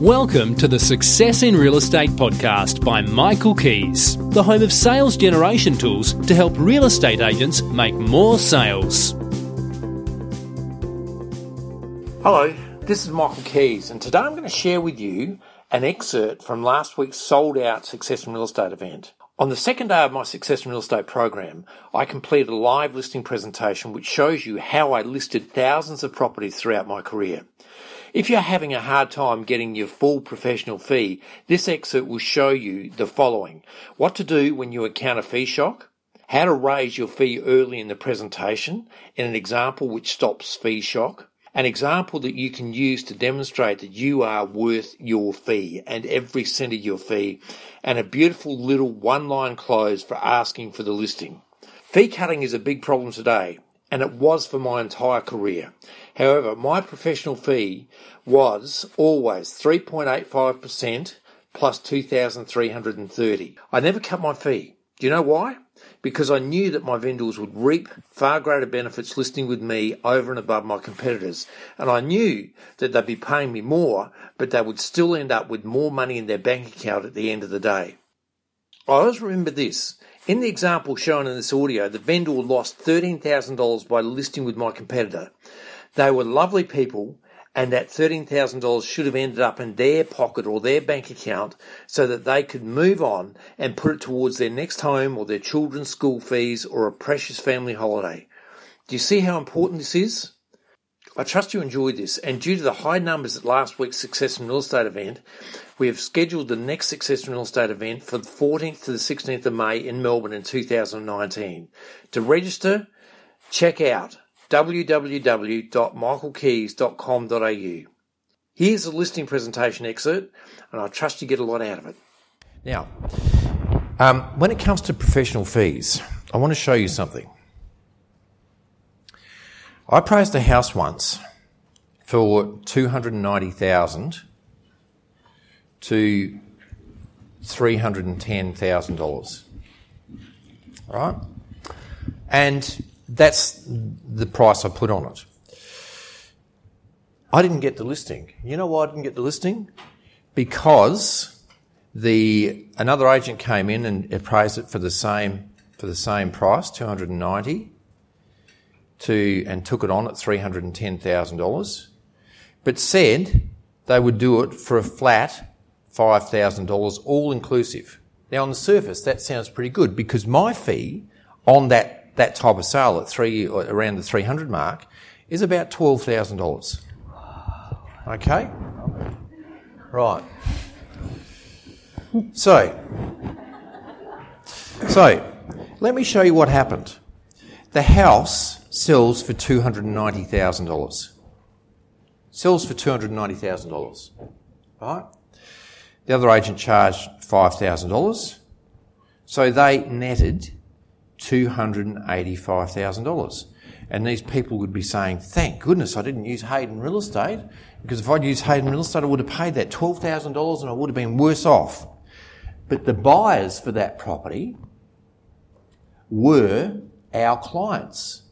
Welcome to the Success in Real Estate podcast by Michael Kies, the home of sales generation tools to help real estate agents make more sales. Hello, this is Michael Kies, and today I'm going to share with you an excerpt from last week's sold out Success in Real Estate event. On the second day of my Success in Real Estate program, I completed a live listing presentation which shows you how I listed thousands of properties throughout my career. If you're having a hard time getting your full professional fee, this excerpt will show you the following. What to do when you encounter fee shock, how to raise your fee early in the presentation an example which stops fee shock, an example that you can use to demonstrate that you are worth your fee and every cent of your fee, and a beautiful little one line close for asking for the listing. Fee cutting is a big problem today and it was for my entire career. However, my professional fee was always 3.85% plus 2,330. I never cut my fee. Do you know why? Because I knew that my vendors would reap far greater benefits listing with me over and above my competitors. And I knew that they'd be paying me more, but they would still end up with more money in their bank account at the end of the day. I always remember this. In the example shown in this audio, the vendor lost $13,000 by listing with my competitor. They were lovely people, and that $13,000 should have ended up in their pocket or their bank account so that they could move on and put it towards their next home or their children's school fees or a precious family holiday. Do you see how important this is? I trust you enjoyed this, and due to the high numbers at last week's Success in Real Estate event, we have scheduled the next Success Real Estate event for the 14th to the 16th of May in Melbourne in 2019. To register, check out www.michaelkies.com.au. Here's a listing presentation excerpt, and I trust you get a lot out of it. Now, um, when it comes to professional fees, I want to show you something. I priced a house once for 290,000 to $310,000. Right? And that's the price I put on it. I didn't get the listing. You know why I didn't get the listing? Because the another agent came in and appraised it for the same for the same price, 290 to and took it on at $310,000, but said they would do it for a flat $5,000 all inclusive. Now on the surface that sounds pretty good because my fee on that, that type of sale at three, around the 300 mark is about $12,000. Okay? Right. So, so, let me show you what happened. The house sells for $290,000. Sells for $290,000. Right? The other agent charged $5,000. So they netted $285,000. And these people would be saying, thank goodness I didn't use Hayden Real Estate, because if I'd used Hayden Real Estate, I would have paid that $12,000 and I would have been worse off. But the buyers for that property were our clients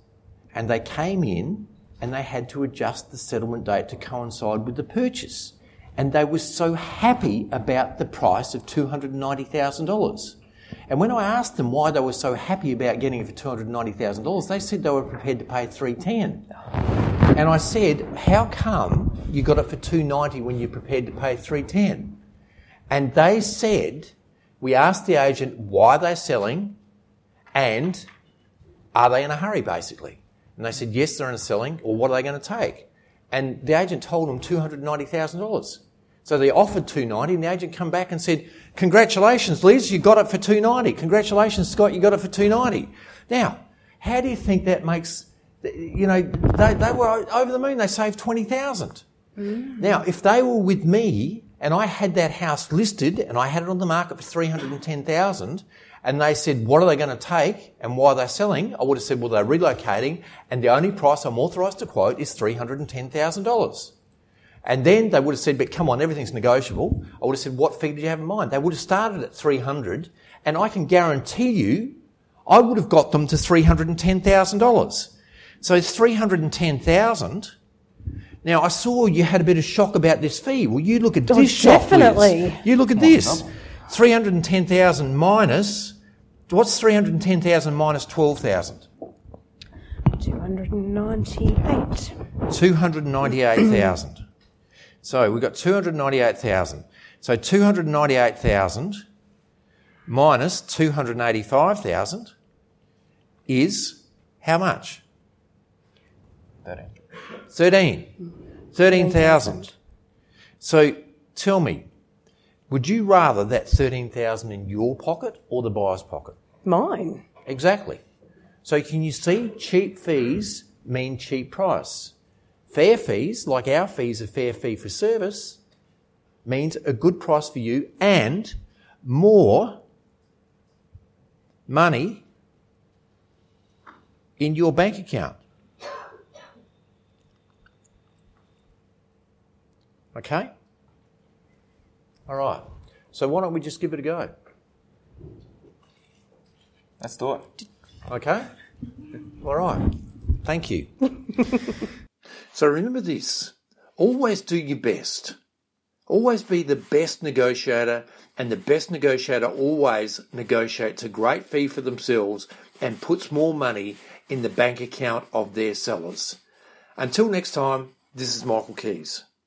and they came in and they had to adjust the settlement date to coincide with the purchase. And they were so happy about the price of $290,000. And when I asked them why they were so happy about getting it for $290,000, they said they were prepared to pay 310. And I said, how come you got it for 290 when you're prepared to pay 310? And they said, we asked the agent why they're selling and are they in a hurry basically? And they said, yes, they're in a selling, or what are they going to take? And the agent told them $290,000. So they offered 290 and the agent come back and said, congratulations, Liz, you got it for 290. Congratulations, Scott, you got it for 290. Now, how do you think that makes, you know, they, they were over the moon. They saved 20,000. Mm. Now, if they were with me and I had that house listed and I had it on the market for 310,000 and they said, what are they going to take and why are they're selling? I would have said, well, they're relocating and the only price I'm authorised to quote is $310,000. And then they would have said, but come on, everything's negotiable. I would have said, what fee did you have in mind? They would have started at 300 and I can guarantee you I would have got them to $310,000. So it's 310,000. Now, I saw you had a bit of shock about this fee. Well, you look at Oh, this shock, definitely. You look at this. 310,000 minus, what's 310,000 minus 12,000? 298. 298,000. so we've got 298,000. So 298,000 minus 285,000 is how much? 13. 13. 13,000. So tell me, would you rather that 13,000 in your pocket or the buyer's pocket? Mine. Exactly. So can you see cheap fees mean cheap price? Fair fees, like our fees, a fair fee for service, means a good price for you and more money in your bank account. Okay? All right. So why don't we just give it a go? Let's do it. Okay? All right. Thank you. so remember this always do your best. Always be the best negotiator, and the best negotiator always negotiates a great fee for themselves and puts more money in the bank account of their sellers. Until next time, this is Michael Kies.